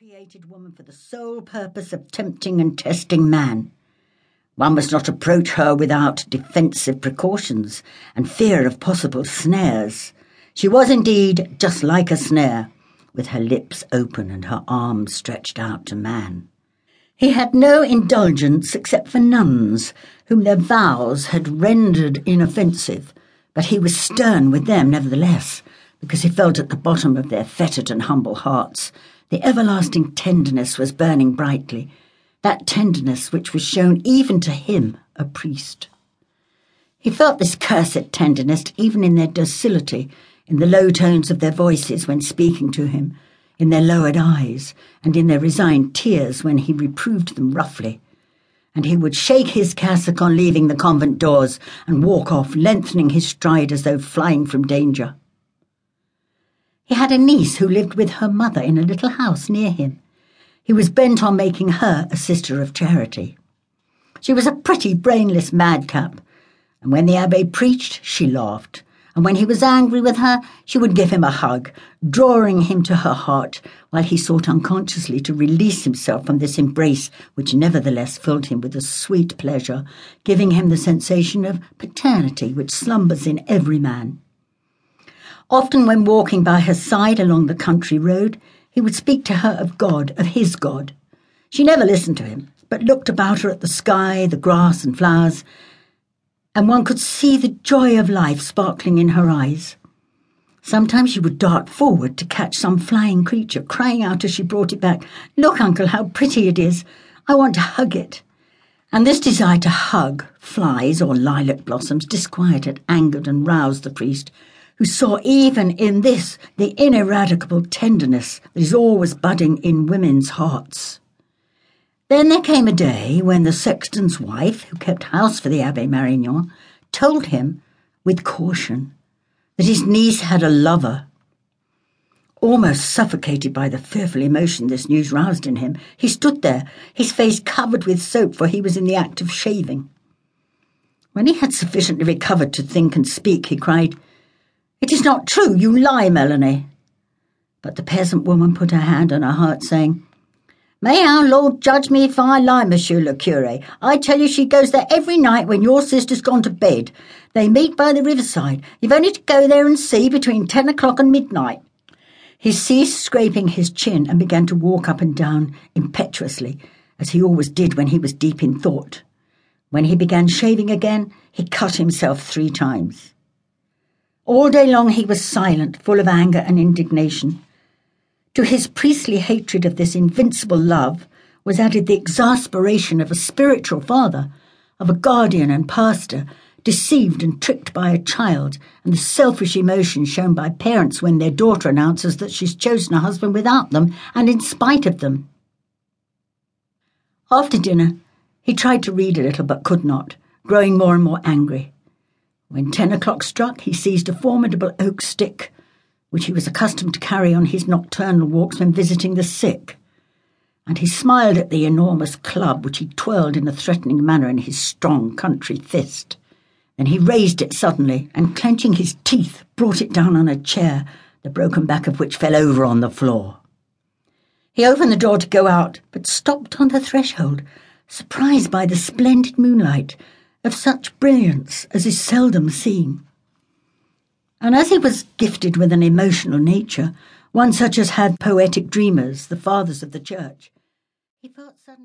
created woman for the sole purpose of tempting and testing man. One must not approach her without defensive precautions and fear of possible snares. She was indeed just like a snare, with her lips open and her arms stretched out to man. He had no indulgence except for nuns, whom their vows had rendered inoffensive, but he was stern with them nevertheless, because he felt at the bottom of their fettered and humble hearts the everlasting tenderness was burning brightly, that tenderness which was shown even to him, a priest. He felt this cursed tenderness even in their docility, in the low tones of their voices when speaking to him, in their lowered eyes, and in their resigned tears when he reproved them roughly. And he would shake his cassock on leaving the convent doors and walk off, lengthening his stride as though flying from danger. He had a niece who lived with her mother in a little house near him. He was bent on making her a sister of charity. She was a pretty, brainless madcap, and when the abbe preached, she laughed, and when he was angry with her, she would give him a hug, drawing him to her heart, while he sought unconsciously to release himself from this embrace, which nevertheless filled him with a sweet pleasure, giving him the sensation of paternity which slumbers in every man. Often, when walking by her side along the country road, he would speak to her of God, of his God. She never listened to him, but looked about her at the sky, the grass, and flowers, and one could see the joy of life sparkling in her eyes. Sometimes she would dart forward to catch some flying creature, crying out as she brought it back, Look, uncle, how pretty it is! I want to hug it. And this desire to hug flies or lilac blossoms disquieted, angered, and roused the priest, who saw even in this the ineradicable tenderness that is always budding in women's hearts. Then there came a day when the sexton's wife, who kept house for the Abbe Marignan, told him, with caution, that his niece had a lover. Almost suffocated by the fearful emotion this news roused in him, he stood there, his face covered with soap, for he was in the act of shaving. When he had sufficiently recovered to think and speak, he cried, it is not true. You lie, Melanie. But the peasant woman put her hand on her heart, saying, May our Lord judge me if I lie, Monsieur le Curé. I tell you she goes there every night when your sister's gone to bed. They meet by the riverside. You've only to go there and see between ten o'clock and midnight. He ceased scraping his chin and began to walk up and down impetuously, as he always did when he was deep in thought. When he began shaving again, he cut himself three times. All day long he was silent, full of anger and indignation. To his priestly hatred of this invincible love was added the exasperation of a spiritual father, of a guardian and pastor, deceived and tricked by a child, and the selfish emotion shown by parents when their daughter announces that she's chosen a husband without them and in spite of them. After dinner, he tried to read a little but could not, growing more and more angry. When ten o'clock struck, he seized a formidable oak stick, which he was accustomed to carry on his nocturnal walks when visiting the sick, and he smiled at the enormous club which he twirled in a threatening manner in his strong country fist. Then he raised it suddenly, and clenching his teeth, brought it down on a chair, the broken back of which fell over on the floor. He opened the door to go out, but stopped on the threshold, surprised by the splendid moonlight of such brilliance as is seldom seen. And as he was gifted with an emotional nature, one such as had poetic dreamers, the fathers of the church, he felt suddenly